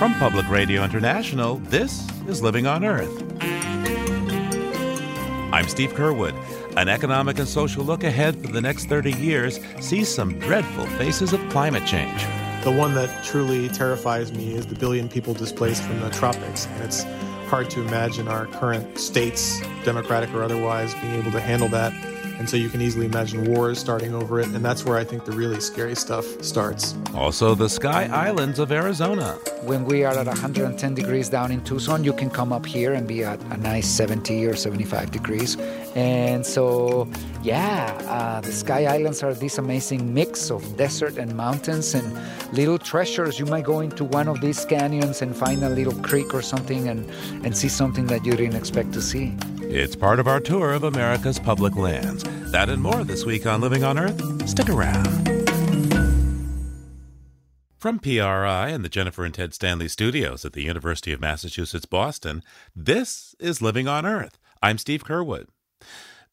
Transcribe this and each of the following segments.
From Public Radio International, this is Living on Earth. I'm Steve Curwood. An economic and social look ahead for the next 30 years sees some dreadful faces of climate change. The one that truly terrifies me is the billion people displaced from the tropics. And it's hard to imagine our current states, democratic or otherwise, being able to handle that and so you can easily imagine wars starting over it. And that's where I think the really scary stuff starts. Also, the Sky Islands of Arizona. When we are at 110 degrees down in Tucson, you can come up here and be at a nice 70 or 75 degrees. And so, yeah, uh, the Sky Islands are this amazing mix of desert and mountains and little treasures. You might go into one of these canyons and find a little creek or something and, and see something that you didn't expect to see. It's part of our tour of America's public lands. That and more this week on Living on Earth. Stick around. From PRI and the Jennifer and Ted Stanley studios at the University of Massachusetts Boston, this is Living on Earth. I'm Steve Curwood.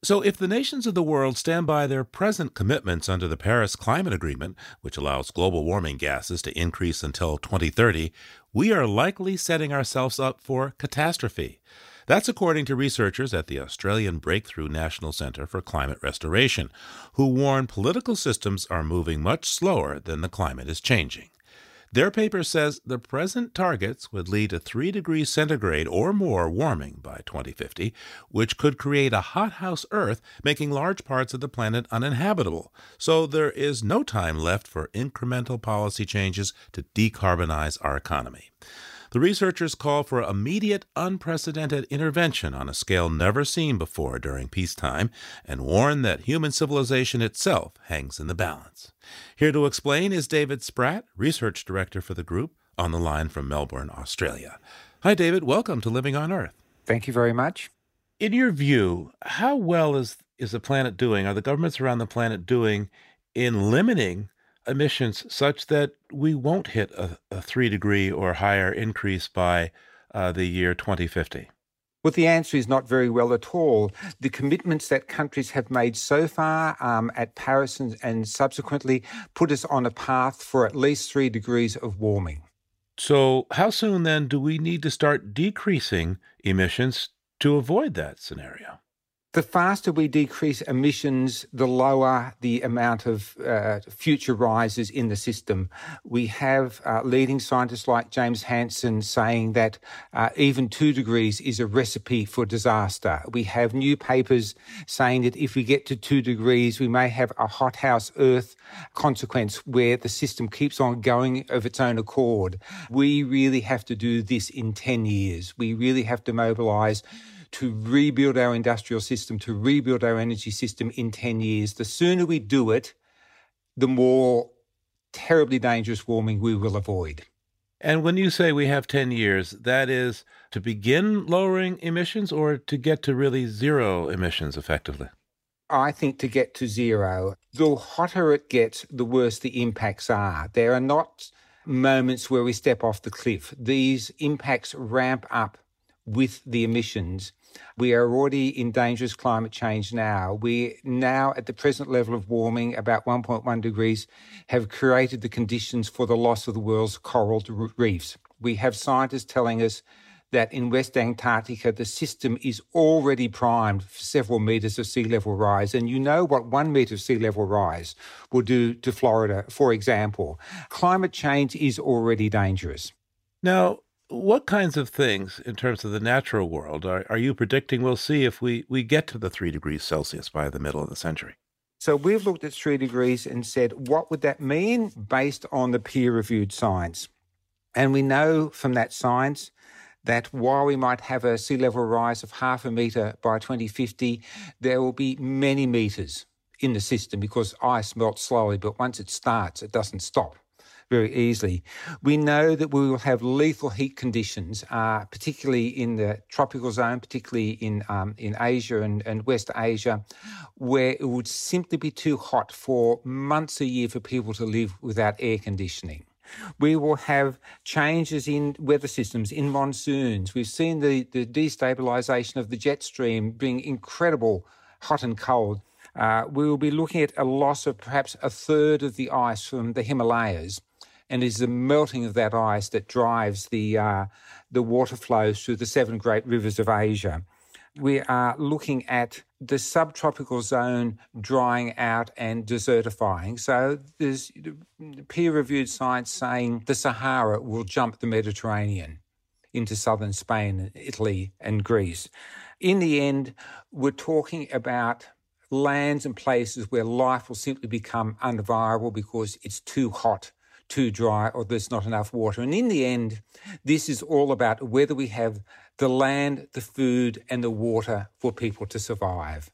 So, if the nations of the world stand by their present commitments under the Paris Climate Agreement, which allows global warming gases to increase until 2030, we are likely setting ourselves up for catastrophe. That's according to researchers at the Australian Breakthrough National Centre for Climate Restoration, who warn political systems are moving much slower than the climate is changing. Their paper says the present targets would lead to 3 degrees centigrade or more warming by 2050, which could create a hothouse Earth, making large parts of the planet uninhabitable. So there is no time left for incremental policy changes to decarbonize our economy. The researchers call for immediate, unprecedented intervention on a scale never seen before during peacetime and warn that human civilization itself hangs in the balance. Here to explain is David Spratt, research director for the group, on the line from Melbourne, Australia. Hi, David. Welcome to Living on Earth. Thank you very much. In your view, how well is, is the planet doing? Are the governments around the planet doing in limiting emissions such that we won't hit a, a three degree or higher increase by uh, the year 2050? Well, the answer is not very well at all. The commitments that countries have made so far um, at Paris and, and subsequently put us on a path for at least three degrees of warming. So, how soon then do we need to start decreasing emissions to avoid that scenario? The faster we decrease emissions, the lower the amount of uh, future rises in the system. We have uh, leading scientists like James Hansen saying that uh, even two degrees is a recipe for disaster. We have new papers saying that if we get to two degrees, we may have a hothouse Earth consequence where the system keeps on going of its own accord. We really have to do this in 10 years. We really have to mobilize to rebuild our industrial system, to rebuild our energy system in 10 years. The sooner we do it, the more terribly dangerous warming we will avoid. And when you say we have 10 years, that is to begin lowering emissions or to get to really zero emissions effectively? I think to get to zero. The hotter it gets, the worse the impacts are. There are not moments where we step off the cliff. These impacts ramp up with the emissions. We are already in dangerous climate change now. We now, at the present level of warming, about 1.1 degrees, have created the conditions for the loss of the world's coral reefs. We have scientists telling us that in West Antarctica, the system is already primed for several meters of sea level rise. And you know what one meter of sea level rise will do to Florida, for example. Climate change is already dangerous. Now, what kinds of things in terms of the natural world are, are you predicting we'll see if we, we get to the three degrees Celsius by the middle of the century? So we've looked at three degrees and said, what would that mean based on the peer reviewed science? And we know from that science that while we might have a sea level rise of half a metre by 2050, there will be many metres in the system because ice melts slowly, but once it starts, it doesn't stop very easily. We know that we will have lethal heat conditions, uh, particularly in the tropical zone, particularly in um, in Asia and, and West Asia, where it would simply be too hot for months a year for people to live without air conditioning. We will have changes in weather systems, in monsoons. We've seen the, the destabilization of the jet stream being incredible, hot and cold. Uh, we will be looking at a loss of perhaps a third of the ice from the Himalayas and it is the melting of that ice that drives the uh, the water flows through the seven great rivers of Asia. We are looking at the subtropical zone drying out and desertifying. So there's peer-reviewed science saying the Sahara will jump the Mediterranean into southern Spain, Italy, and Greece. In the end, we're talking about lands and places where life will simply become unviable because it's too hot, too dry, or there's not enough water. And in the end, this is all about whether we have the land, the food, and the water for people to survive.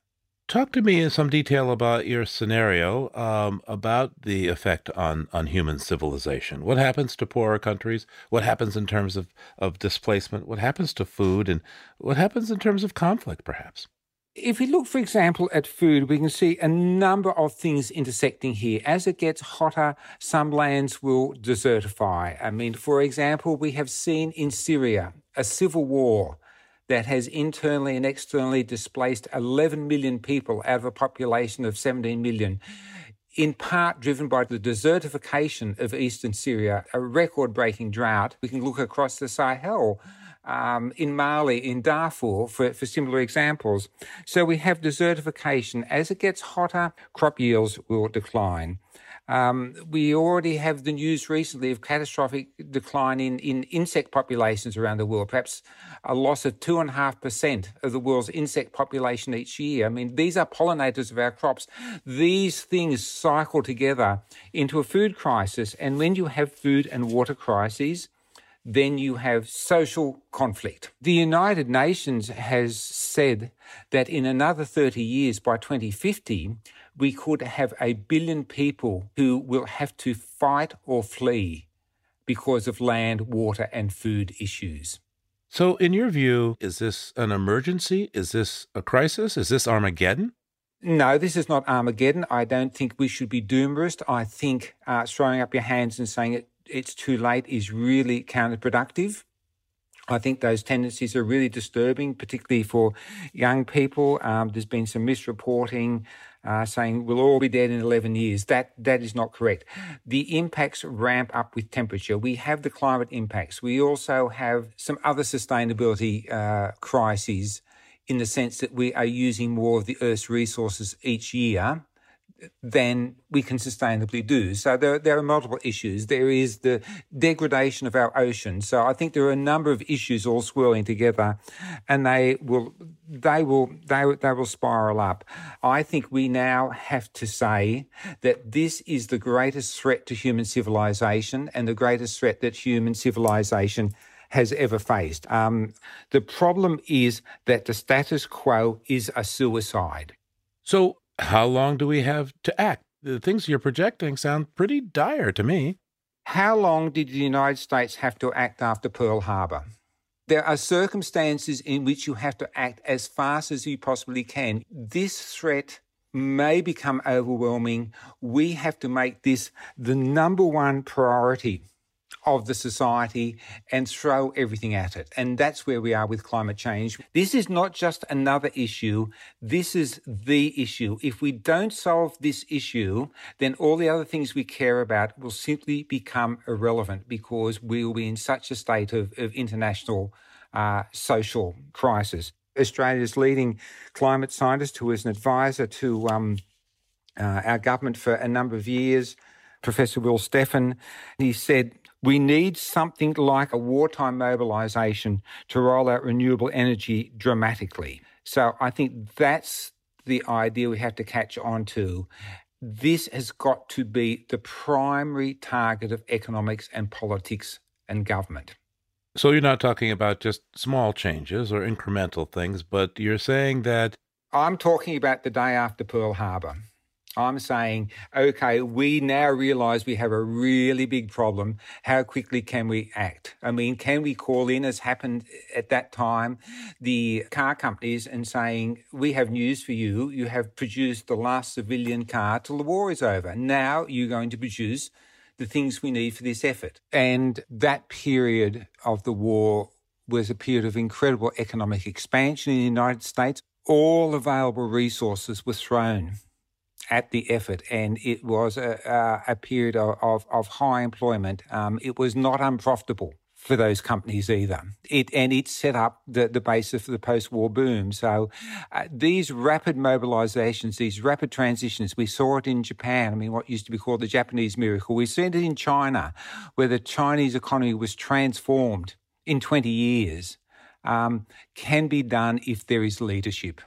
Talk to me in some detail about your scenario um, about the effect on, on human civilization. What happens to poorer countries? What happens in terms of, of displacement? What happens to food? And what happens in terms of conflict, perhaps? If we look, for example, at food, we can see a number of things intersecting here. As it gets hotter, some lands will desertify. I mean, for example, we have seen in Syria a civil war that has internally and externally displaced 11 million people out of a population of 17 million in part driven by the desertification of eastern Syria, a record breaking drought. We can look across the Sahel um, in Mali, in Darfur, for, for similar examples. So we have desertification. As it gets hotter, crop yields will decline. Um, we already have the news recently of catastrophic decline in, in insect populations around the world, perhaps a loss of 2.5% of the world's insect population each year. I mean, these are pollinators of our crops. These things cycle together into a food crisis. And when you have food and water crises, then you have social conflict. The United Nations has said that in another 30 years, by 2050, we could have a billion people who will have to fight or flee because of land, water, and food issues. So, in your view, is this an emergency? Is this a crisis? Is this Armageddon? No, this is not Armageddon. I don't think we should be doomerist. I think uh, throwing up your hands and saying it it's too late is really counterproductive. I think those tendencies are really disturbing, particularly for young people. Um, there's been some misreporting uh, saying we'll all be dead in 11 years. That that is not correct. The impacts ramp up with temperature. We have the climate impacts. We also have some other sustainability uh, crises in the sense that we are using more of the Earth's resources each year than we can sustainably do. So there, there are multiple issues. There is the degradation of our oceans. So I think there are a number of issues all swirling together, and they will they will they, they will spiral up. I think we now have to say that this is the greatest threat to human civilization and the greatest threat that human civilization has ever faced. Um, the problem is that the status quo is a suicide. So how long do we have to act? The things you're projecting sound pretty dire to me. How long did the United States have to act after Pearl Harbor? There are circumstances in which you have to act as fast as you possibly can. This threat may become overwhelming. We have to make this the number one priority of the society and throw everything at it. And that's where we are with climate change. This is not just another issue. This is the issue. If we don't solve this issue, then all the other things we care about will simply become irrelevant because we will be in such a state of, of international uh, social crisis. Australia's leading climate scientist, who is an advisor to um, uh, our government for a number of years, Professor Will Steffen, he said we need something like a wartime mobilization to roll out renewable energy dramatically. So I think that's the idea we have to catch on to. This has got to be the primary target of economics and politics and government. So you're not talking about just small changes or incremental things, but you're saying that. I'm talking about the day after Pearl Harbor. I'm saying, okay, we now realize we have a really big problem. How quickly can we act? I mean, can we call in, as happened at that time, the car companies and saying, we have news for you. You have produced the last civilian car till the war is over. Now you're going to produce the things we need for this effort. And that period of the war was a period of incredible economic expansion in the United States. All available resources were thrown at the effort, and it was a, a period of, of, of, high employment. Um, it was not unprofitable for those companies either. It, and it set up the, the basis for the post-war boom. So uh, these rapid mobilizations, these rapid transitions, we saw it in Japan. I mean, what used to be called the Japanese miracle. We've seen it in China, where the Chinese economy was transformed in 20 years, um, can be done if there is leadership.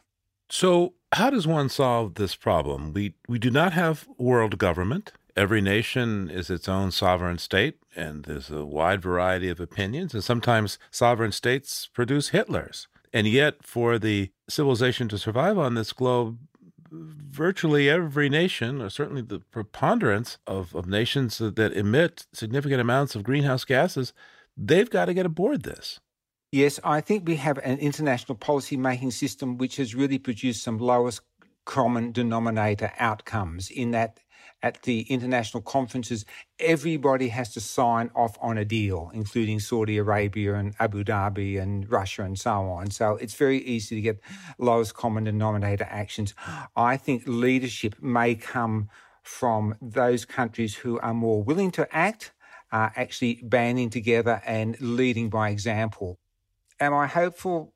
So how does one solve this problem? We, we do not have world government. Every nation is its own sovereign state, and there's a wide variety of opinions. And sometimes sovereign states produce Hitlers. And yet, for the civilization to survive on this globe, virtually every nation, or certainly the preponderance of, of nations that emit significant amounts of greenhouse gases, they've got to get aboard this. Yes, I think we have an international policy making system which has really produced some lowest common denominator outcomes in that at the international conferences, everybody has to sign off on a deal, including Saudi Arabia and Abu Dhabi and Russia and so on. So it's very easy to get lowest common denominator actions. I think leadership may come from those countries who are more willing to act, uh, actually banding together and leading by example. Am I hopeful?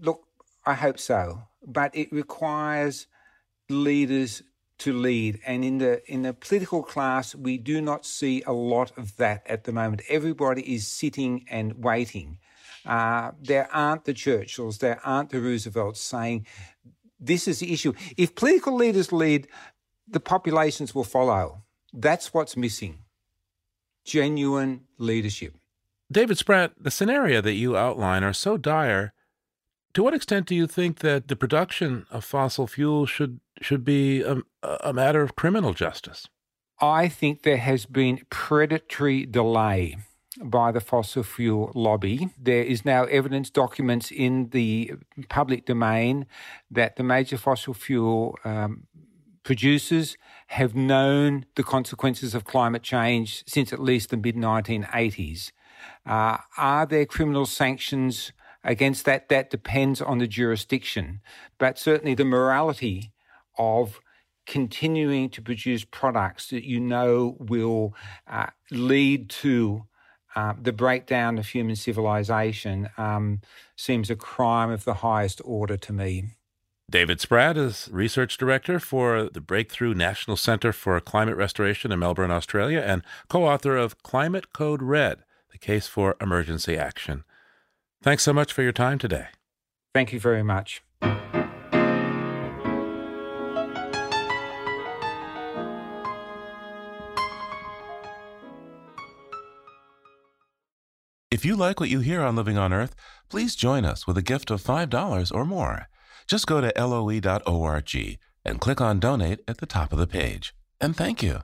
Look, I hope so, but it requires leaders to lead. And in the in the political class, we do not see a lot of that at the moment. Everybody is sitting and waiting. Uh, there aren't the Churchills, there aren't the Roosevelts saying this is the issue. If political leaders lead, the populations will follow. That's what's missing. Genuine leadership. David Spratt, the scenario that you outline are so dire. To what extent do you think that the production of fossil fuel should should be a, a matter of criminal justice? I think there has been predatory delay by the fossil fuel lobby. There is now evidence, documents in the public domain that the major fossil fuel um, producers have known the consequences of climate change since at least the mid 1980s. Uh, are there criminal sanctions against that? That depends on the jurisdiction. But certainly the morality of continuing to produce products that you know will uh, lead to uh, the breakdown of human civilization um, seems a crime of the highest order to me. David Spratt is research director for the Breakthrough National Center for Climate Restoration in Melbourne, Australia, and co author of Climate Code Red The Case for Emergency Action. Thanks so much for your time today. Thank you very much. If you like what you hear on Living on Earth, please join us with a gift of $5 or more. Just go to loe.org and click on Donate at the top of the page. And thank you.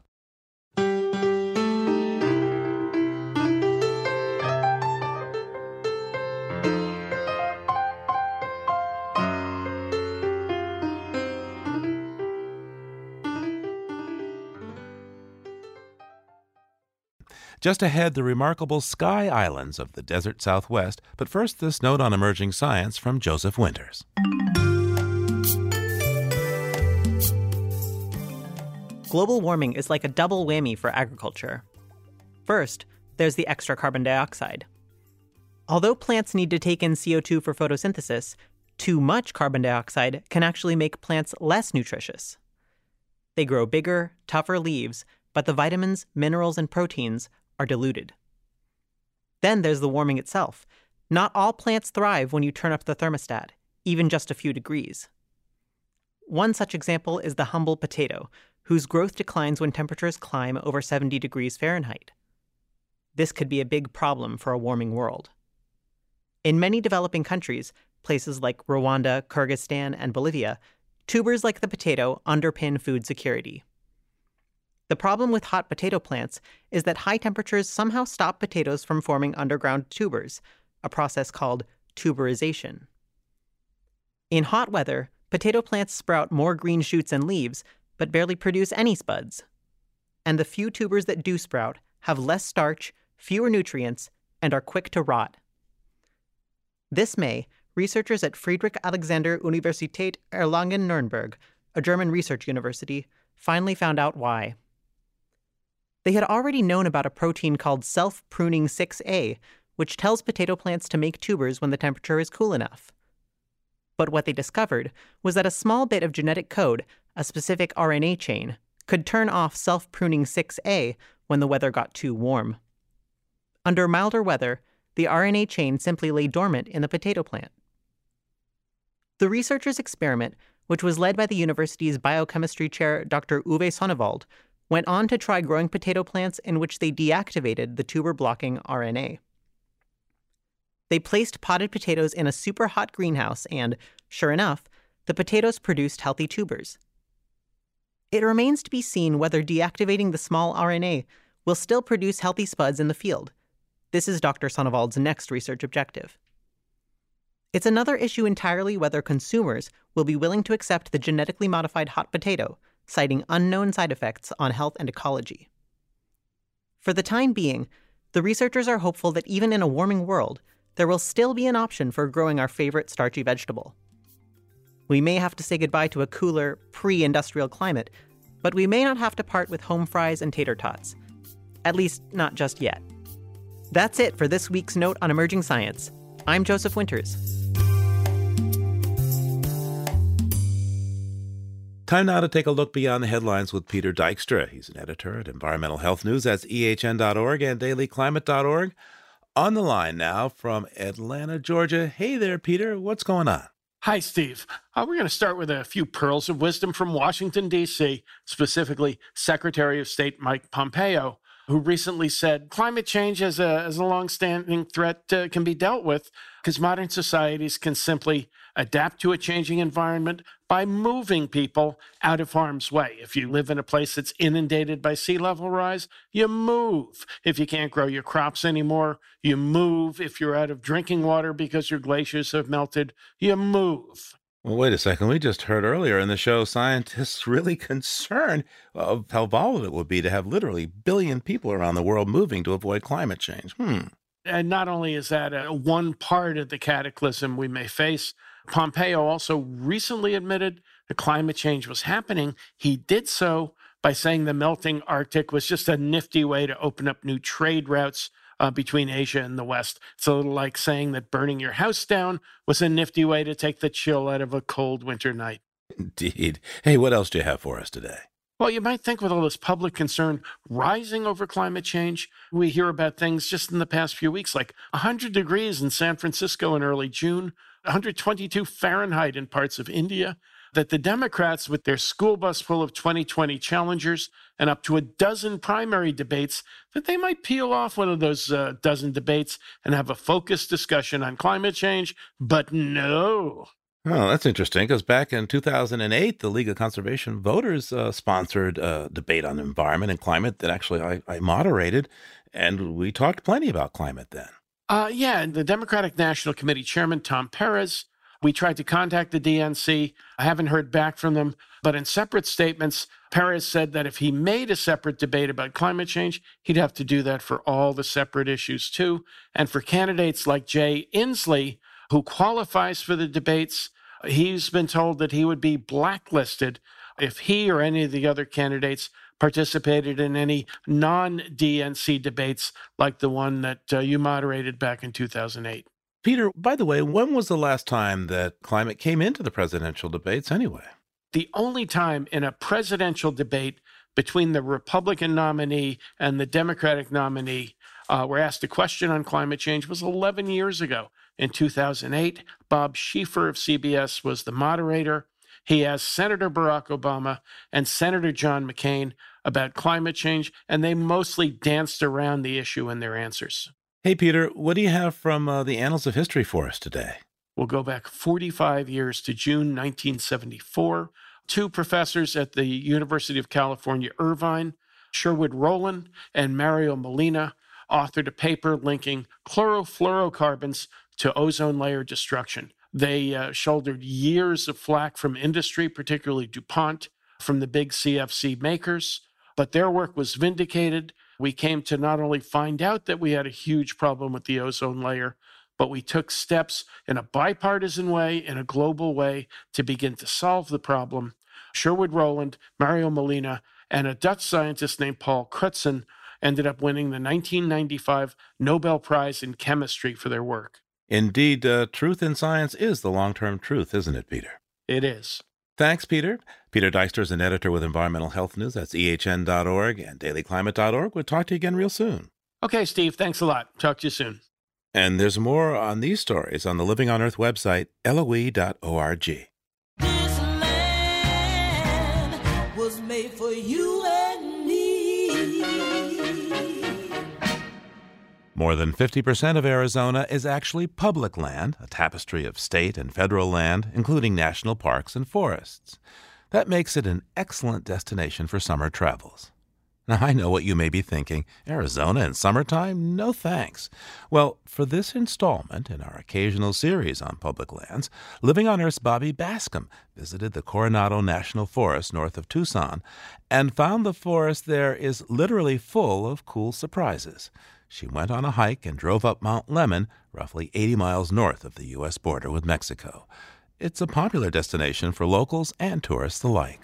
Just ahead, the remarkable Sky Islands of the desert southwest. But first, this note on emerging science from Joseph Winters. Global warming is like a double whammy for agriculture. First, there's the extra carbon dioxide. Although plants need to take in CO2 for photosynthesis, too much carbon dioxide can actually make plants less nutritious. They grow bigger, tougher leaves, but the vitamins, minerals, and proteins are diluted. Then there's the warming itself. Not all plants thrive when you turn up the thermostat, even just a few degrees. One such example is the humble potato, whose growth declines when temperatures climb over 70 degrees Fahrenheit. This could be a big problem for a warming world. In many developing countries, places like Rwanda, Kyrgyzstan, and Bolivia, tubers like the potato underpin food security. The problem with hot potato plants is that high temperatures somehow stop potatoes from forming underground tubers, a process called tuberization. In hot weather, potato plants sprout more green shoots and leaves, but barely produce any spuds. And the few tubers that do sprout have less starch, fewer nutrients, and are quick to rot. This May, researchers at Friedrich Alexander Universität Erlangen Nuremberg, a German research university, finally found out why. They had already known about a protein called self pruning 6A, which tells potato plants to make tubers when the temperature is cool enough. But what they discovered was that a small bit of genetic code, a specific RNA chain, could turn off self pruning 6A when the weather got too warm. Under milder weather, the RNA chain simply lay dormant in the potato plant. The researchers' experiment, which was led by the university's biochemistry chair Dr. Uwe Sonnewald, went on to try growing potato plants in which they deactivated the tuber blocking RNA. They placed potted potatoes in a super hot greenhouse, and, sure enough, the potatoes produced healthy tubers. It remains to be seen whether deactivating the small RNA will still produce healthy spuds in the field. This is Dr. Sonnewald's next research objective. It's another issue entirely whether consumers will be willing to accept the genetically modified hot potato, citing unknown side effects on health and ecology. For the time being, the researchers are hopeful that even in a warming world, there will still be an option for growing our favorite starchy vegetable. We may have to say goodbye to a cooler, pre industrial climate, but we may not have to part with home fries and tater tots. At least, not just yet. That's it for this week's Note on Emerging Science. I'm Joseph Winters. Time now to take a look beyond the headlines with Peter Dykstra. He's an editor at Environmental Health News. That's ehn.org and dailyclimate.org. On the line now from Atlanta, Georgia. Hey there, Peter. What's going on? Hi, Steve. Uh, we're going to start with a few pearls of wisdom from Washington, D.C., specifically Secretary of State Mike Pompeo, who recently said climate change as a, as a long-standing threat uh, can be dealt with because modern societies can simply adapt to a changing environment by moving people out of harm's way. If you live in a place that's inundated by sea level rise, you move. If you can't grow your crops anymore, you move. If you're out of drinking water because your glaciers have melted, you move. Well, wait a second. We just heard earlier in the show scientists really concerned of how volatile it would be to have literally billion people around the world moving to avoid climate change. Hmm. And not only is that a one part of the cataclysm we may face, Pompeo also recently admitted that climate change was happening. He did so by saying the melting Arctic was just a nifty way to open up new trade routes uh, between Asia and the West. It's a little like saying that burning your house down was a nifty way to take the chill out of a cold winter night. Indeed. Hey, what else do you have for us today? Well, you might think with all this public concern rising over climate change, we hear about things just in the past few weeks, like 100 degrees in San Francisco in early June, 122 Fahrenheit in parts of India, that the Democrats, with their school bus full of 2020 challengers and up to a dozen primary debates, that they might peel off one of those uh, dozen debates and have a focused discussion on climate change. But no. Oh, that's interesting because back in 2008, the League of Conservation Voters uh, sponsored a debate on environment and climate that actually I, I moderated, and we talked plenty about climate then. Uh, yeah, and the Democratic National Committee Chairman Tom Perez, we tried to contact the DNC. I haven't heard back from them, but in separate statements, Perez said that if he made a separate debate about climate change, he'd have to do that for all the separate issues too. And for candidates like Jay Inslee, who qualifies for the debates, he's been told that he would be blacklisted if he or any of the other candidates participated in any non DNC debates like the one that uh, you moderated back in 2008. Peter, by the way, when was the last time that climate came into the presidential debates anyway? The only time in a presidential debate between the Republican nominee and the Democratic nominee uh, were asked a question on climate change was 11 years ago. In 2008, Bob Schieffer of CBS was the moderator. He asked Senator Barack Obama and Senator John McCain about climate change, and they mostly danced around the issue in their answers. Hey, Peter, what do you have from uh, the annals of history for us today? We'll go back 45 years to June 1974. Two professors at the University of California, Irvine, Sherwood Rowland and Mario Molina, authored a paper linking chlorofluorocarbons to ozone layer destruction. They uh, shouldered years of flack from industry, particularly DuPont, from the big CFC makers, but their work was vindicated. We came to not only find out that we had a huge problem with the ozone layer, but we took steps in a bipartisan way, in a global way, to begin to solve the problem. Sherwood Rowland, Mario Molina, and a Dutch scientist named Paul Crutzen ended up winning the 1995 Nobel Prize in Chemistry for their work. Indeed, uh, truth in science is the long term truth, isn't it, Peter? It is. Thanks, Peter. Peter Dykstra is an editor with Environmental Health News. That's ehn.org and dailyclimate.org. We'll talk to you again real soon. Okay, Steve, thanks a lot. Talk to you soon. And there's more on these stories on the Living on Earth website, loe.org. This land was made for you More than 50% of Arizona is actually public land, a tapestry of state and federal land, including national parks and forests. That makes it an excellent destination for summer travels. Now, I know what you may be thinking Arizona in summertime? No thanks. Well, for this installment in our occasional series on public lands, Living on Earth's Bobby Bascomb visited the Coronado National Forest north of Tucson and found the forest there is literally full of cool surprises. She went on a hike and drove up Mount Lemmon, roughly 80 miles north of the U.S. border with Mexico. It's a popular destination for locals and tourists alike.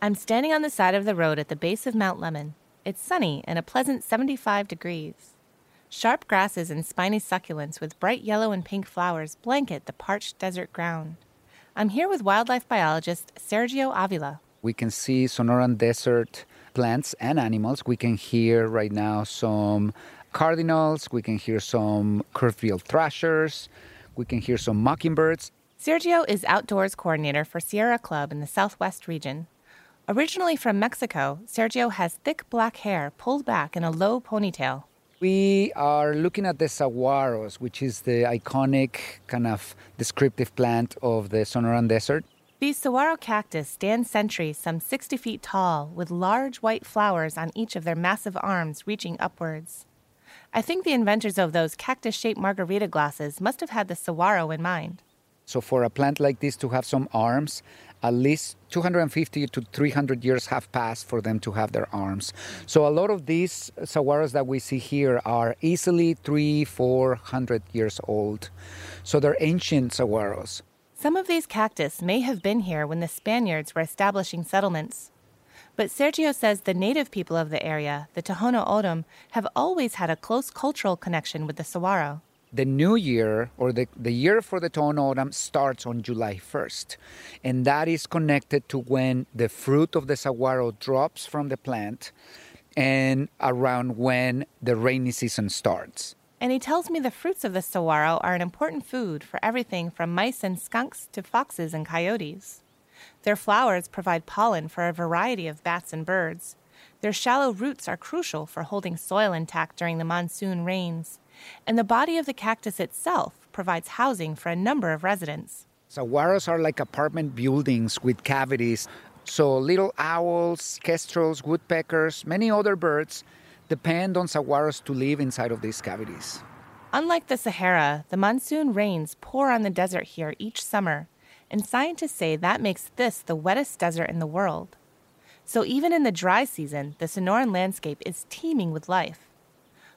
I'm standing on the side of the road at the base of Mount Lemmon. It's sunny and a pleasant 75 degrees. Sharp grasses and spiny succulents with bright yellow and pink flowers blanket the parched desert ground. I'm here with wildlife biologist Sergio Avila. We can see Sonoran Desert plants and animals. We can hear right now some cardinals, we can hear some curve-billed thrashers, we can hear some mockingbirds. Sergio is outdoors coordinator for Sierra Club in the Southwest region. Originally from Mexico, Sergio has thick black hair pulled back in a low ponytail. We are looking at the saguaros, which is the iconic kind of descriptive plant of the Sonoran Desert. These saguaro cactus stand sentry some 60 feet tall with large white flowers on each of their massive arms reaching upwards. I think the inventors of those cactus shaped margarita glasses must have had the saguaro in mind. So, for a plant like this to have some arms, at least 250 to 300 years have passed for them to have their arms. So, a lot of these saguaros that we see here are easily three, four hundred years old. So, they're ancient saguaros. Some of these cactus may have been here when the Spaniards were establishing settlements. But Sergio says the native people of the area, the Tohono O'odham, have always had a close cultural connection with the saguaro. The new year, or the, the year for the Tohono O'odham, starts on July 1st. And that is connected to when the fruit of the saguaro drops from the plant and around when the rainy season starts. And he tells me the fruits of the saguaro are an important food for everything from mice and skunks to foxes and coyotes. Their flowers provide pollen for a variety of bats and birds. Their shallow roots are crucial for holding soil intact during the monsoon rains. And the body of the cactus itself provides housing for a number of residents. Saguaros are like apartment buildings with cavities. So little owls, kestrels, woodpeckers, many other birds depend on saguaros to live inside of these cavities. Unlike the Sahara, the monsoon rains pour on the desert here each summer, and scientists say that makes this the wettest desert in the world. So even in the dry season, the Sonoran landscape is teeming with life.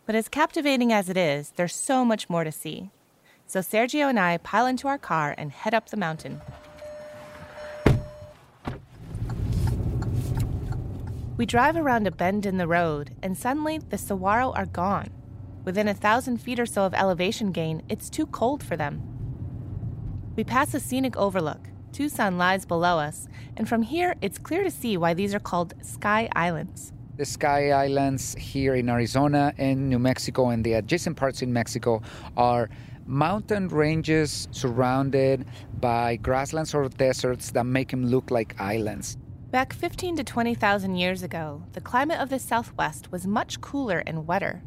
But as captivating as it is, there's so much more to see. So Sergio and I pile into our car and head up the mountain. We drive around a bend in the road, and suddenly the saguaro are gone. Within a thousand feet or so of elevation gain, it's too cold for them. We pass a scenic overlook. Tucson lies below us, and from here it's clear to see why these are called Sky Islands. The Sky Islands here in Arizona and New Mexico and the adjacent parts in Mexico are mountain ranges surrounded by grasslands or deserts that make them look like islands. Back 15 to 20,000 years ago, the climate of the Southwest was much cooler and wetter.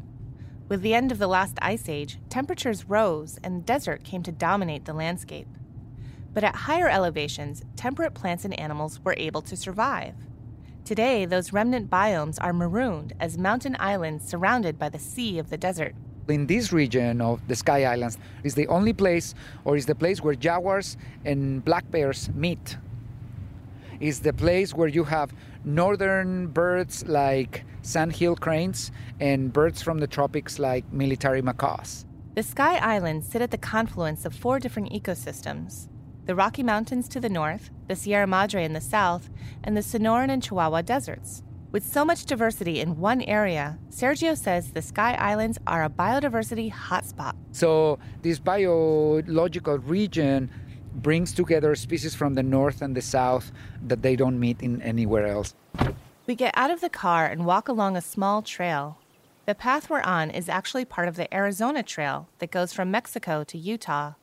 With the end of the last ice age, temperatures rose and desert came to dominate the landscape. But at higher elevations, temperate plants and animals were able to survive. Today, those remnant biomes are marooned as mountain islands surrounded by the sea of the desert. In this region of the Sky Islands is the only place or is the place where jaguars and black bears meet. Is the place where you have northern birds like sandhill cranes and birds from the tropics like military macaws. The Sky Islands sit at the confluence of four different ecosystems the Rocky Mountains to the north, the Sierra Madre in the south, and the Sonoran and Chihuahua deserts. With so much diversity in one area, Sergio says the Sky Islands are a biodiversity hotspot. So, this biological region brings together species from the north and the south that they don't meet in anywhere else. We get out of the car and walk along a small trail. The path we're on is actually part of the Arizona Trail that goes from Mexico to Utah.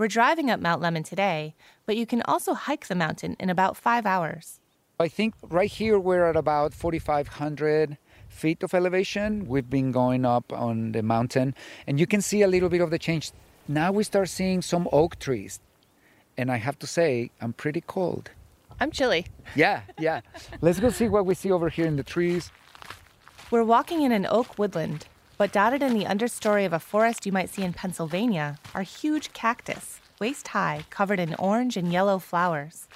We're driving up Mount Lemmon today, but you can also hike the mountain in about five hours. I think right here we're at about 4,500 feet of elevation. We've been going up on the mountain, and you can see a little bit of the change. Now we start seeing some oak trees, and I have to say, I'm pretty cold. I'm chilly. Yeah, yeah. Let's go see what we see over here in the trees. We're walking in an oak woodland, but dotted in the understory of a forest you might see in Pennsylvania are huge cactus, waist high, covered in orange and yellow flowers.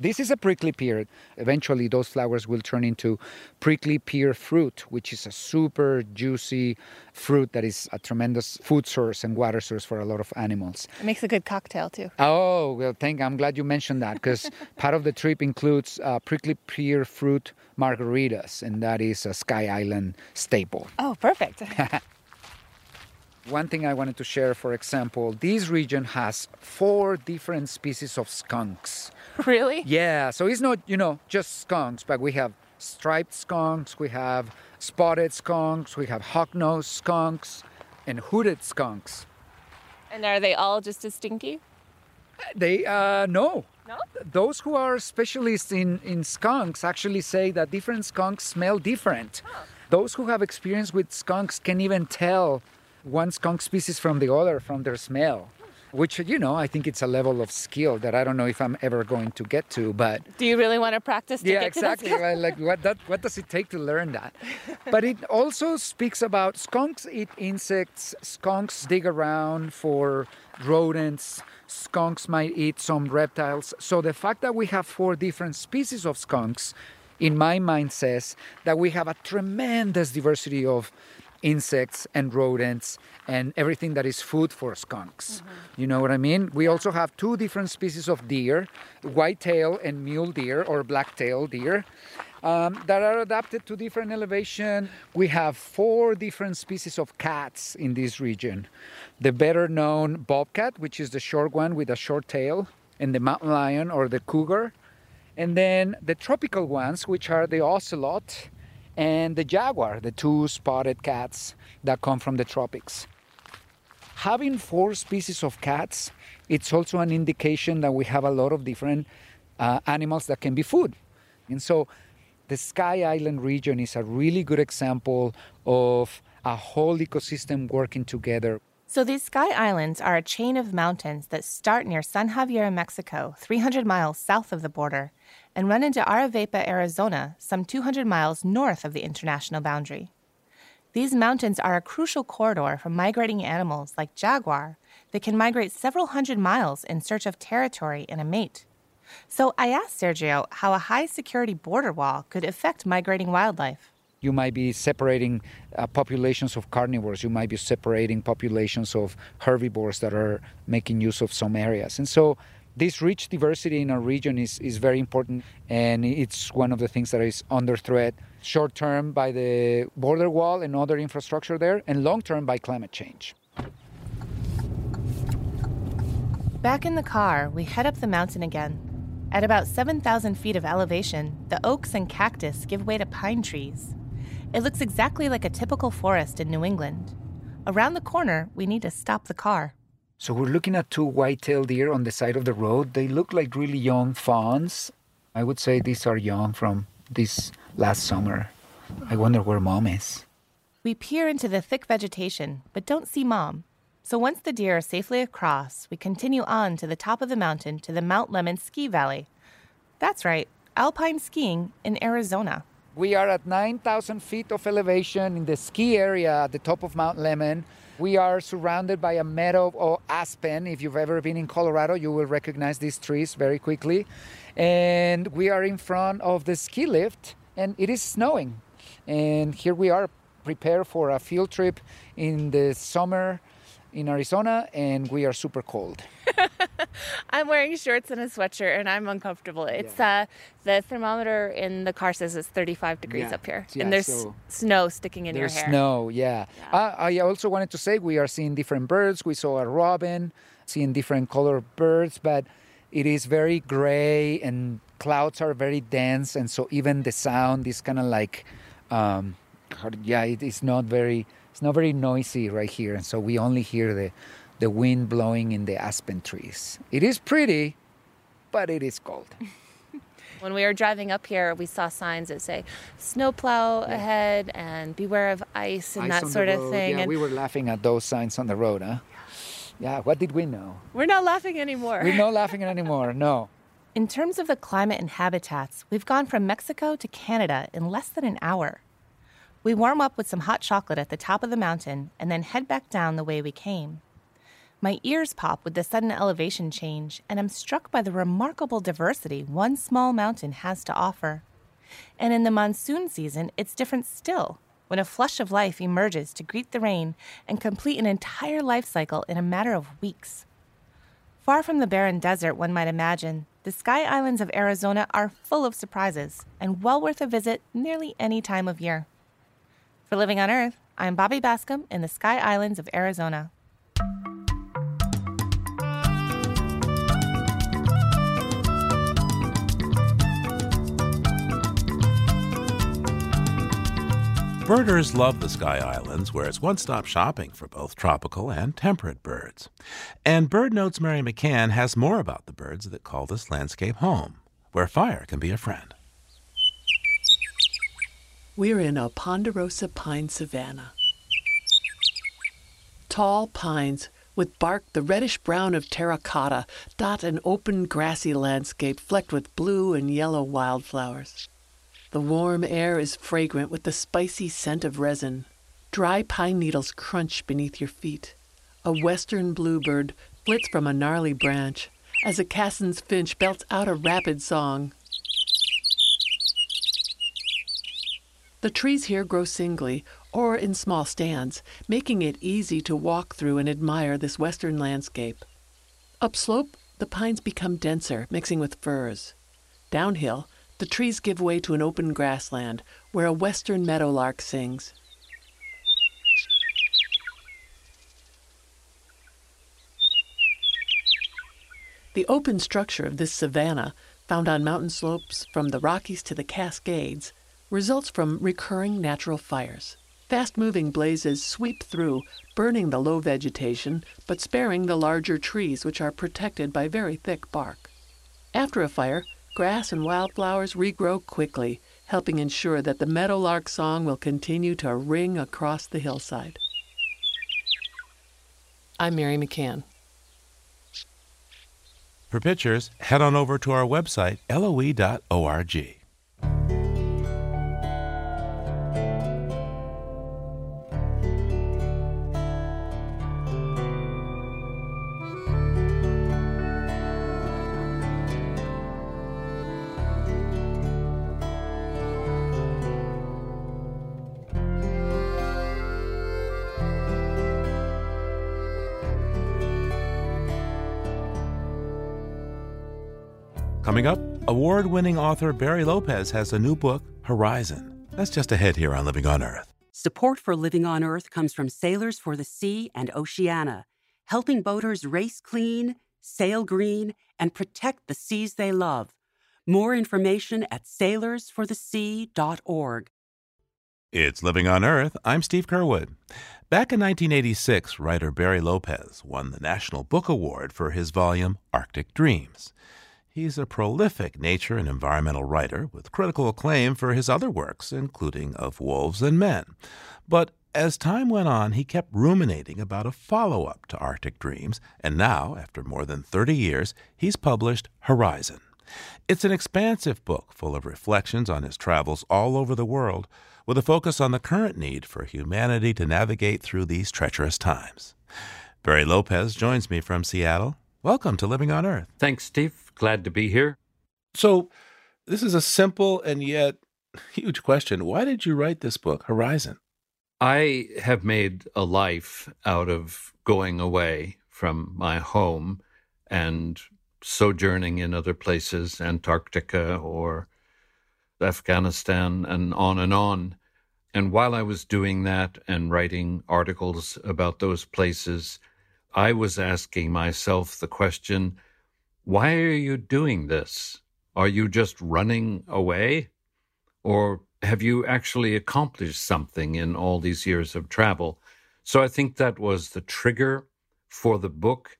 This is a prickly pear. Eventually, those flowers will turn into prickly pear fruit, which is a super juicy fruit that is a tremendous food source and water source for a lot of animals. It makes a good cocktail too. Oh, well, thank. I'm glad you mentioned that because part of the trip includes uh, prickly pear fruit margaritas, and that is a Sky Island staple. Oh, perfect. One thing I wanted to share, for example, this region has four different species of skunks. really? Yeah, so it's not, you know, just skunks, but we have striped skunks, we have spotted skunks, we have hawk-nosed skunks, and hooded skunks. And are they all just as stinky? They, uh, no. No? Those who are specialists in, in skunks actually say that different skunks smell different. Those who have experience with skunks can even tell one skunk species from the other from their smell which you know i think it's a level of skill that i don't know if i'm ever going to get to but Do you really want to practice to yeah get exactly to that? right? like what that what does it take to learn that but it also speaks about skunks eat insects skunks dig around for rodents skunks might eat some reptiles so the fact that we have four different species of skunks in my mind says that we have a tremendous diversity of insects and rodents and everything that is food for skunks. You know what I mean? We also have two different species of deer, white-tail and mule deer or black-tail deer. Um, that are adapted to different elevation. We have four different species of cats in this region. The better known bobcat, which is the short one with a short tail, and the mountain lion or the cougar. And then the tropical ones, which are the ocelot and the jaguar, the two spotted cats that come from the tropics. Having four species of cats, it's also an indication that we have a lot of different uh, animals that can be food. And so the Sky Island region is a really good example of a whole ecosystem working together. So these Sky Islands are a chain of mountains that start near San Javier, Mexico, 300 miles south of the border, and run into Aravaipa, Arizona, some 200 miles north of the international boundary. These mountains are a crucial corridor for migrating animals like jaguar that can migrate several hundred miles in search of territory and a mate. So I asked Sergio how a high security border wall could affect migrating wildlife. You might be separating uh, populations of carnivores, you might be separating populations of herbivores that are making use of some areas. And so this rich diversity in our region is, is very important and it's one of the things that is under threat short term by the border wall and other infrastructure there and long term by climate change Back in the car, we head up the mountain again. At about 7,000 feet of elevation, the oaks and cactus give way to pine trees. It looks exactly like a typical forest in New England. Around the corner, we need to stop the car. So we're looking at two white-tailed deer on the side of the road they look like really young fawns i would say these are young from this last summer i wonder where mom is We peer into the thick vegetation, but don't see Mom. So once the deer are safely across, we continue on to the top of the mountain to the Mount Lemmon Ski Valley. That's right, alpine skiing in Arizona. We are at 9,000 feet of elevation in the ski area at the top of Mount Lemmon. We are surrounded by a meadow of aspen. If you've ever been in Colorado, you will recognize these trees very quickly. And we are in front of the ski lift, and it is snowing. And here we are, prepared for a field trip in the summer in Arizona, and we are super cold. I'm wearing shorts and a sweatshirt and I'm uncomfortable. It's uh the thermometer in the car says it's 35 degrees Yeah. up here. Yeah, and there's so- snow sticking in your hair. snow, yeah. Uh, I also wanted to say we are seeing different birds. We saw a robin, seeing different color birds, but it is very gray and clouds are very dense, and so even the sound is kind of like, um, yeah, it is not very, it's not very noisy right here, and so we only hear the, the wind blowing in the aspen trees. It is pretty, but it is cold. When we were driving up here, we saw signs that say snowplow ahead and beware of ice and Ice that sort of thing. Yeah, and we were laughing at those signs on the road, huh? Yeah, what did we know? we're not laughing anymore. We're not laughing anymore. No. In terms of the climate and habitats, we've gone from Mexico to Canada in less than an hour. We warm up with some hot chocolate at the top of the mountain and then head back down the way we came. My ears pop with the sudden elevation change, and I'm struck by the remarkable diversity one small mountain has to offer. And in the monsoon season, it's different still, when a flush of life emerges to greet the rain and complete an entire life cycle in a matter of weeks. Far from the barren desert one might imagine, the Sky Islands of Arizona are full of surprises and well worth a visit nearly any time of year. For Living on Earth, I'm Bobby Bascomb in the Sky Islands of Arizona. Birders love the Sky Islands, where it's one stop shopping for both tropical and temperate birds. And BirdNote's Mary McCann has more about the birds that call this landscape home, where fire can be a friend. We're in a ponderosa pine savanna. Tall pines with bark the reddish brown of terracotta dot an open grassy landscape flecked with blue and yellow wildflowers. The warm air is fragrant with the spicy scent of resin. Dry pine needles crunch beneath your feet. A western bluebird flits from a gnarly branch as a Cassin's finch belts out a rapid song. The trees here grow singly or in small stands, making it easy to walk through and admire this western landscape. Upslope, the pines become denser, mixing with firs. Downhill, the trees give way to an open grassland where a western meadowlark sings. The open structure of this savanna, found on mountain slopes from the Rockies to the Cascades, results from recurring natural fires. Fast moving blazes sweep through, burning the low vegetation, but sparing the larger trees, which are protected by very thick bark. After a fire, grass and wildflowers regrow quickly, helping ensure that the meadowlark song will continue to ring across the hillside. I'm Mary McCann. For pictures, head on over to our website, loe.org. Coming up, award winning author Barry Lopez has a new book, Horizon. That's just ahead here on Living on Earth. Support for Living on Earth comes from Sailors for the Sea and Oceana, helping boaters race clean, sail green, and protect the seas they love. More information at sailorsforthesea.org. It's Living on Earth. I'm Steve Curwood. Back in 1986, writer Barry Lopez won the National Book Award for his volume Arctic Dreams. He's a prolific nature and environmental writer with critical acclaim for his other works, including Of Wolves and Men. But as time went on, he kept ruminating about a follow up to Arctic Dreams, and now, after more than 30 years, he's published Horizon. It's an expansive book full of reflections on his travels all over the world, with a focus on the current need for humanity to navigate through these treacherous times. Barry Lopez joins me from Seattle. Welcome to Living on Earth. Thanks, Steve. Glad to be here. So, this is a simple and yet huge question. Why did you write this book, Horizon? I have made a life out of going away from my home and sojourning in other places, Antarctica or Afghanistan, and on and on. And while I was doing that and writing articles about those places, I was asking myself the question why are you doing this? Are you just running away? Or have you actually accomplished something in all these years of travel? So I think that was the trigger for the book.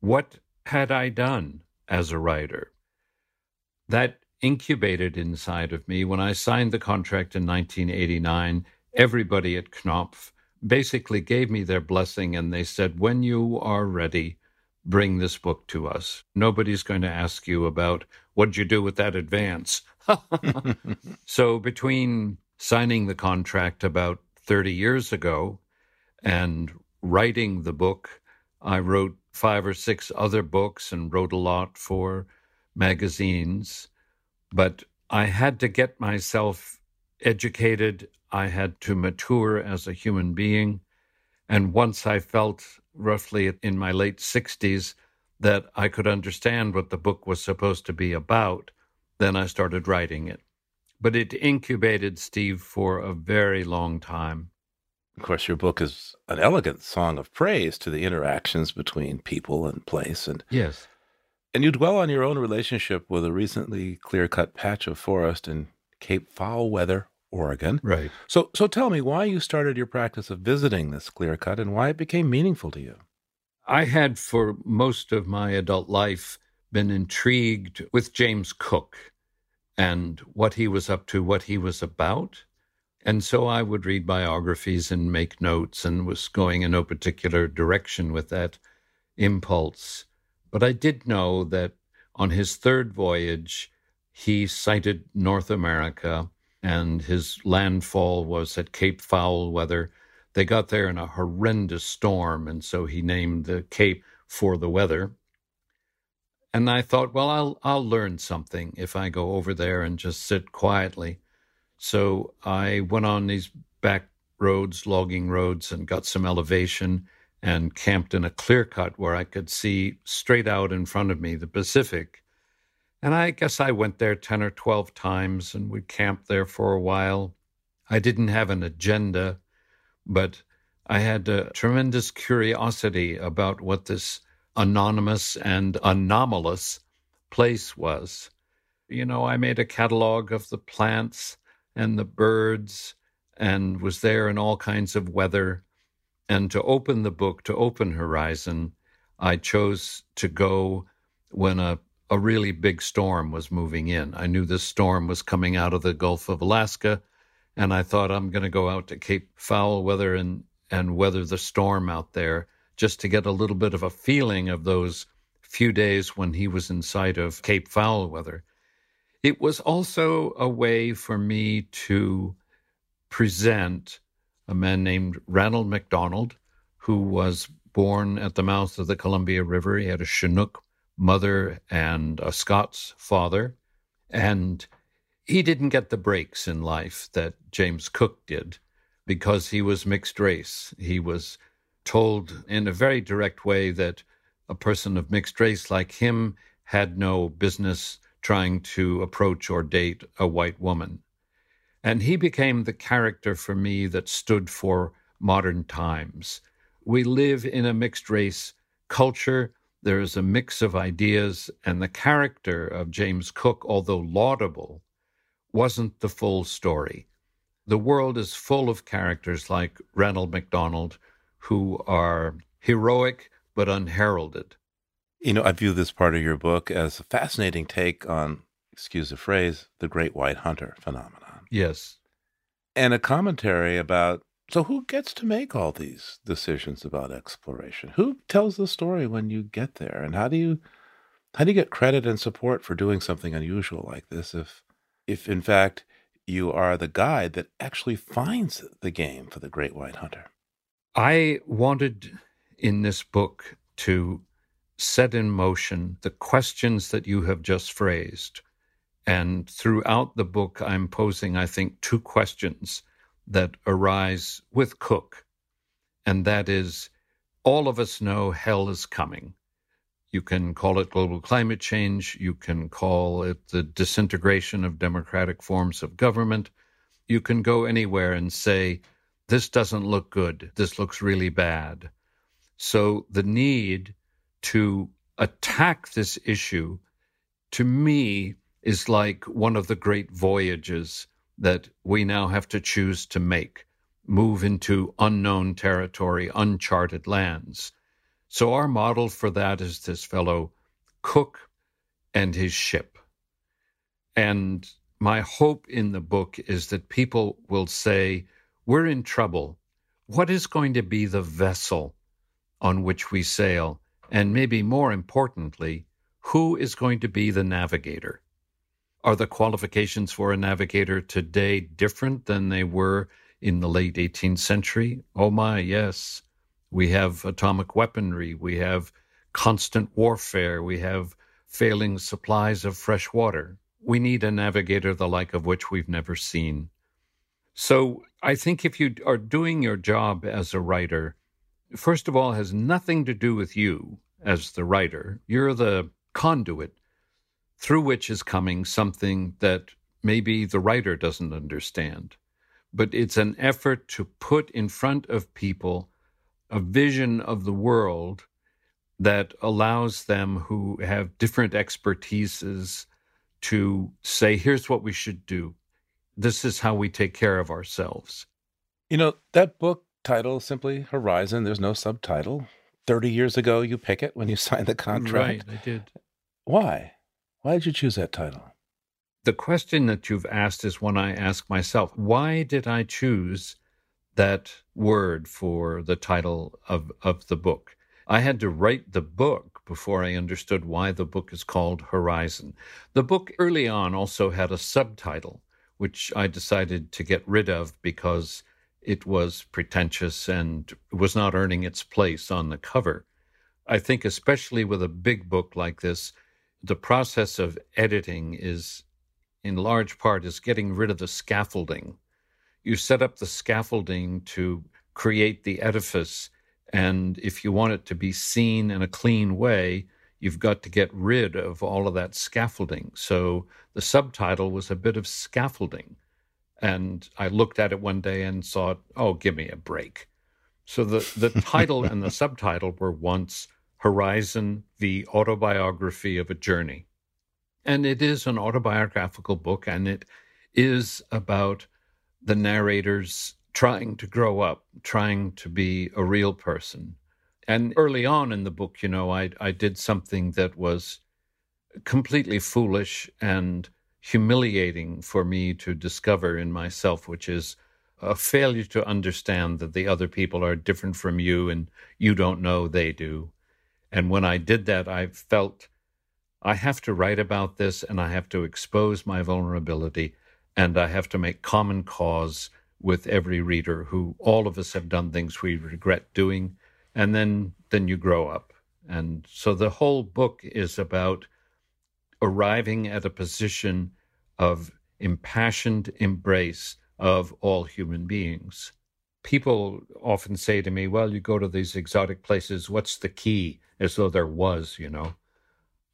What had I done as a writer? That incubated inside of me when I signed the contract in 1989. Everybody at Knopf basically gave me their blessing and they said, when you are ready, bring this book to us. Nobody's going to ask you about what'd you do with that advance. so between signing the contract about 30 years ago and writing the book, I wrote five or six other books and wrote a lot for magazines. But I had to get myself educated. I had to mature as a human being. And once I felt, roughly in my late 60s, that I could understand what the book was supposed to be about, then I started writing it. But it incubated Steve for a very long time. Of course, your book is an elegant song of praise to the interactions between people and place. And yes, and you dwell on your own relationship with a recently clear-cut patch of forest in Cape Foul Weather, Oregon. Right. So, so tell me why you started your practice of visiting this clear cut and why it became meaningful to you. I had, for most of my adult life, been intrigued with James Cook and what he was up to, what he was about. And so I would read biographies and make notes and was going in no particular direction with that impulse. But I did know that on his third voyage, he sighted North America and his landfall was at Cape Foul Weather. They got there in a horrendous storm, and so he named the Cape for the weather. And I thought, well, I'll I'll learn something if I go over there and just sit quietly. So I went on these back roads, logging roads, and got some elevation and camped in a clear cut where I could see straight out in front of me the Pacific. And I guess I went there 10 or 12 times and we camped there for a while. I didn't have an agenda, but I had a tremendous curiosity about what this anonymous and anomalous place was. You know, I made a catalog of the plants and the birds and was there in all kinds of weather. And to open the book, to open Horizon, I chose to go when a a really big storm was moving in. I knew this storm was coming out of the Gulf of Alaska, and I thought I'm going to go out to Cape Foul Weather and, and weather the storm out there just to get a little bit of a feeling of those few days when he was in sight of Cape Foul Weather. It was also a way for me to present a man named Ranald MacDonald, who was born at the mouth of the Columbia River. He had a Chinook mother and a Scots father. And he didn't get the breaks in life that James Cook did because he was mixed race. He was told in a very direct way that a person of mixed race like him had no business trying to approach or date a white woman. And he became the character for me that stood for modern times. We live in a mixed race culture there is a mix of ideas, and the character of James Cook, although laudable, wasn't the full story. The world is full of characters like Ranald MacDonald who are heroic but unheralded. You know, I view this part of your book as a fascinating take on, excuse the phrase, the great white hunter phenomenon. Yes. And a commentary about so, who gets to make all these decisions about exploration? Who tells the story when you get there? And how do you how do you get credit and support for doing something unusual like this if if in fact you are the guide that actually finds the game for the great white hunter? I wanted in this book to set in motion the questions that you have just phrased. And throughout the book, I'm posing, I think, two questions that arise with Cook, and that is all of us know hell is coming. You can call it global climate change. You can call it the disintegration of democratic forms of government. You can go anywhere and say, this doesn't look good. This looks really bad. So the need to attack this issue, to me, is like one of the great voyages that we now have to choose to make move into unknown territory, uncharted lands. So, our model for that is this fellow Cook and his ship. And my hope in the book is that people will say, We're in trouble. What is going to be the vessel on which we sail? And maybe more importantly, who is going to be the navigator? Are the qualifications for a navigator today different than they were in the late 18th century? Oh my, yes. We have atomic weaponry. We have constant warfare. We have failing supplies of fresh water. We need a navigator the like of which we've never seen. So I think if you are doing your job as a writer, first of all, has nothing to do with you as the writer. You're the conduit through which is coming something that maybe the writer doesn't understand. But it's an effort to put in front of people a vision of the world that allows them who have different expertises to say, here's what we should do. This is how we take care of ourselves. You know, that book title simply Horizon, there's no subtitle. 30 years ago, you pick it when you signed the contract. Right, I did. Why? Why did you choose that title? The question that you've asked is one I ask myself. Why did I choose that word for the title of, of the book? I had to write the book before I understood why the book is called Horizon. The book early on also had a subtitle, which I decided to get rid of because it was pretentious and was not earning its place on the cover. I think, especially with a big book like this, the process of editing is in large part is getting rid of the scaffolding. You set up the scaffolding to create the edifice and if you want it to be seen in a clean way you've got to get rid of all of that scaffolding. So the subtitle was a bit of scaffolding and i looked at it one day and thought oh give me a break. So the, the title and the subtitle were once Horizon, the autobiography of a journey. And it is an autobiographical book, and it is about the narrators trying to grow up, trying to be a real person. And early on in the book, you know, I, I did something that was completely foolish and humiliating for me to discover in myself, which is a failure to understand that the other people are different from you and you don't know they do. And when I did that, I felt I have to write about this and I have to expose my vulnerability and I have to make common cause with every reader who all of us have done things we regret doing. And then, then you grow up. And so the whole book is about arriving at a position of impassioned embrace of all human beings. People often say to me, Well, you go to these exotic places, what's the key? as though there was, you know.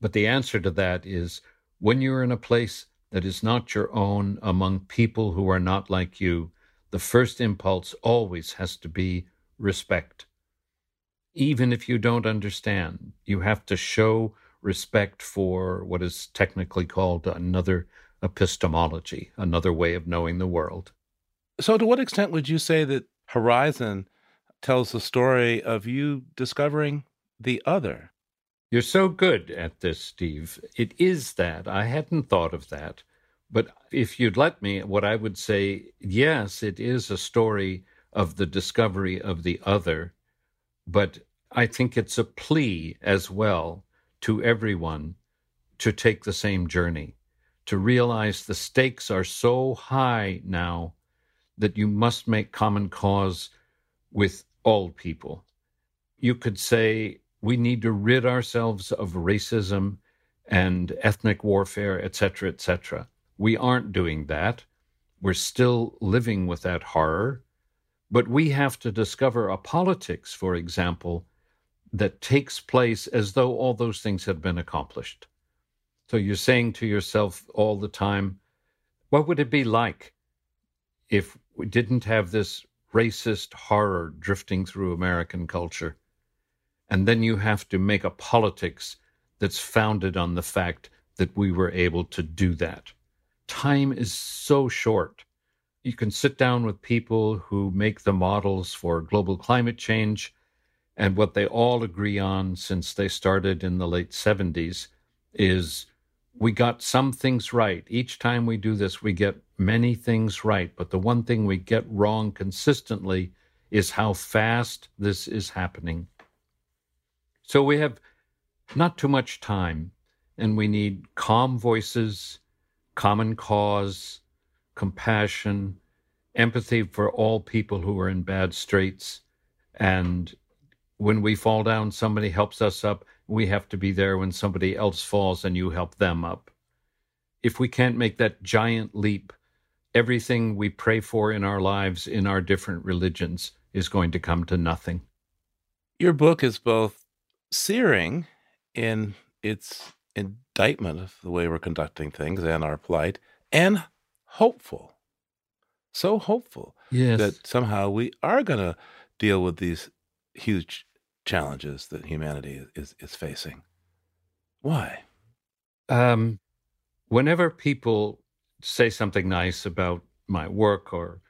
But the answer to that is when you're in a place that is not your own among people who are not like you, the first impulse always has to be respect. Even if you don't understand, you have to show respect for what is technically called another epistemology, another way of knowing the world. So, to what extent would you say that Horizon tells the story of you discovering the other. You're so good at this, Steve. It is that. I hadn't thought of that. But if you'd let me, what I would say, yes, it is a story of the discovery of the other, but I think it's a plea as well to everyone to take the same journey, to realize the stakes are so high now that you must make common cause with all people. You could say we need to rid ourselves of racism and ethnic warfare, etc., etc. We aren't doing that. We're still living with that horror, but we have to discover a politics, for example, that takes place as though all those things had been accomplished. So you're saying to yourself all the time, what would it be like if we didn't have this racist horror drifting through American culture? And then you have to make a politics that's founded on the fact that we were able to do that. Time is so short. You can sit down with people who make the models for global climate change, and what they all agree on since they started in the late 70s is we got some things right. Each time we do this, we get many things right. But the one thing we get wrong consistently is how fast this is happening. So we have not too much time, and we need calm voices, common cause, compassion, empathy for all people who are in bad straits. And when we fall down, somebody helps us up. We have to be there when somebody else falls and you help them up. If we can't make that giant leap, everything we pray for in our lives, in our different religions, is going to come to nothing. Your book is both searing in its indictment of the way we're conducting things and our plight, and hopeful. So hopeful Yes. that somehow we are going to deal with these huge challenges that humanity is, is facing. Why? Um, whenever people say something nice about my work or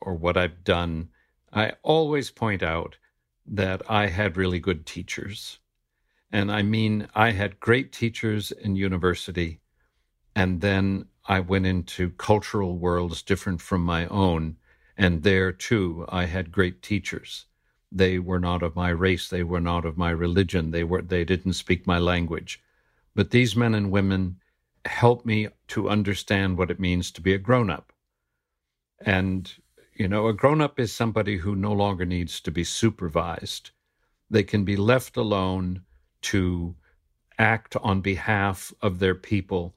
or what I've done, I always point out that I had really good teachers. And I mean, I had great teachers in university, and then I went into cultural worlds different from my own. And there too, I had great teachers. They were not of my race, they were not of my religion, they were they didn't speak my language. But these men and women helped me to understand what it means to be a grown up. And, you know, a grown up is somebody who no longer needs to be supervised. They can be left alone to act on behalf of their people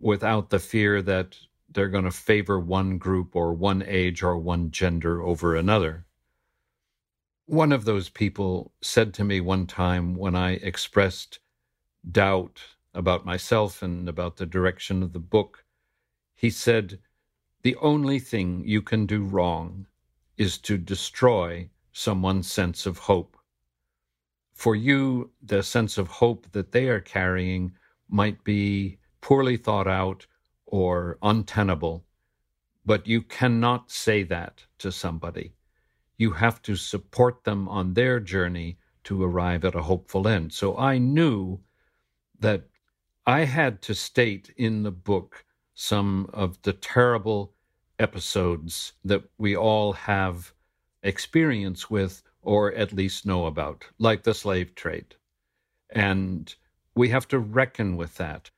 without the fear that they're going to favor one group or one age or one gender over another. One of those people said to me one time when I expressed doubt about myself and about the direction of the book, he said, The only thing you can do wrong is to destroy someone's sense of hope. For you, the sense of hope that they are carrying might be poorly thought out or untenable, but you cannot say that to somebody. You have to support them on their journey to arrive at a hopeful end. So I knew that I had to state in the book some of the terrible episodes that we all have experience with or at least know about, like the slave trade. And we have to reckon with that.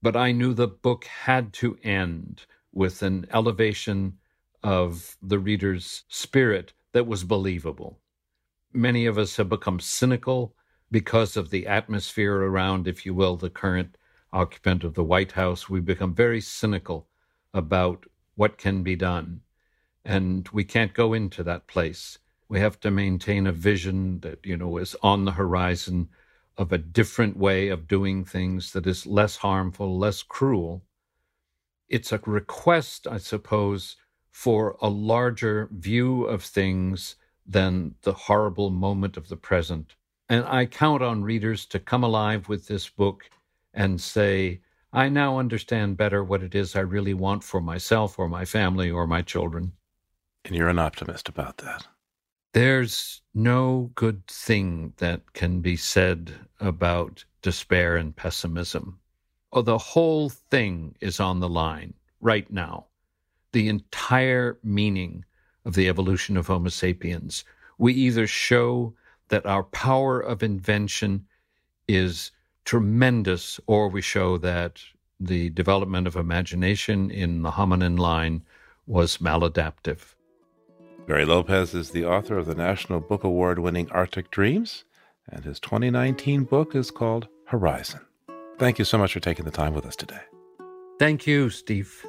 But I knew the book had to end with an elevation of the reader's spirit that was believable. Many of us have become cynical because of the atmosphere around, if you will, the current occupant of the White House. We become very cynical about what can be done. And we can't go into that place. We have to maintain a vision that, you know, is on the horizon of a different way of doing things that is less harmful, less cruel. It's a request, I suppose, for a larger view of things than the horrible moment of the present. And I count on readers to come alive with this book and say, I now understand better what it is I really want for myself or my family or my children. And you're an optimist about that. There's no good thing that can be said about despair and pessimism. Oh, the whole thing is on the line right now. The entire meaning of the evolution of Homo sapiens. We either show that our power of invention is tremendous, or we show that the development of imagination in the hominin line was maladaptive. Barry Lopez is the author of the National Book Award winning Arctic Dreams, and his 2019 book is called Horizon. Thank you so much for taking the time with us today. Thank you, Steve.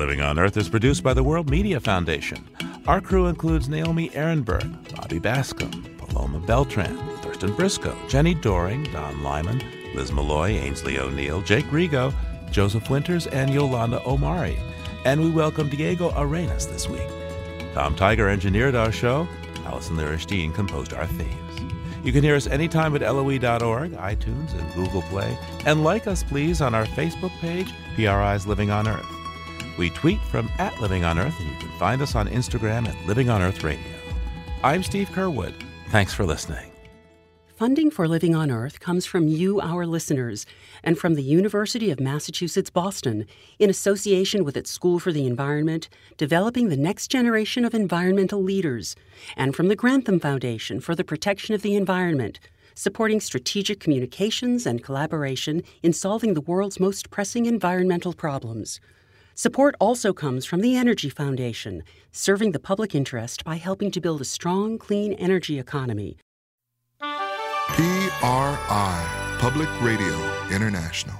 Living on Earth is produced by the World Media Foundation. Our crew includes Naomi Arenberg, Bobby Bascomb, Paloma Beltran, Thurston Briscoe, Jenni Doering, Don Lyman, Liz Malloy, Ainsley O'Neill, Jake Rego, Joseph Winters, and Yolanda Omari. And we welcome Diego Arenas this week. Tom Tiger engineered our show. Alison Lirish Dean composed our themes. You can hear us anytime at LOE.org, iTunes, and Google Play. And like us, please, on our Facebook page, PRI's Living on Earth. We tweet from at Living on Earth, and you can find us on Instagram at Living on Earth Radio. I'm Steve Curwood. Thanks for listening. Funding for Living on Earth comes from you, our listeners, and from the University of Massachusetts Boston, in association with its School for the Environment, developing the next generation of environmental leaders, and from the Grantham Foundation for the Protection of the Environment, supporting strategic communications and collaboration in solving the world's most pressing environmental problems. Support also comes from the Energy Foundation, serving the public interest by helping to build a strong, clean energy economy PRI, Public Radio International.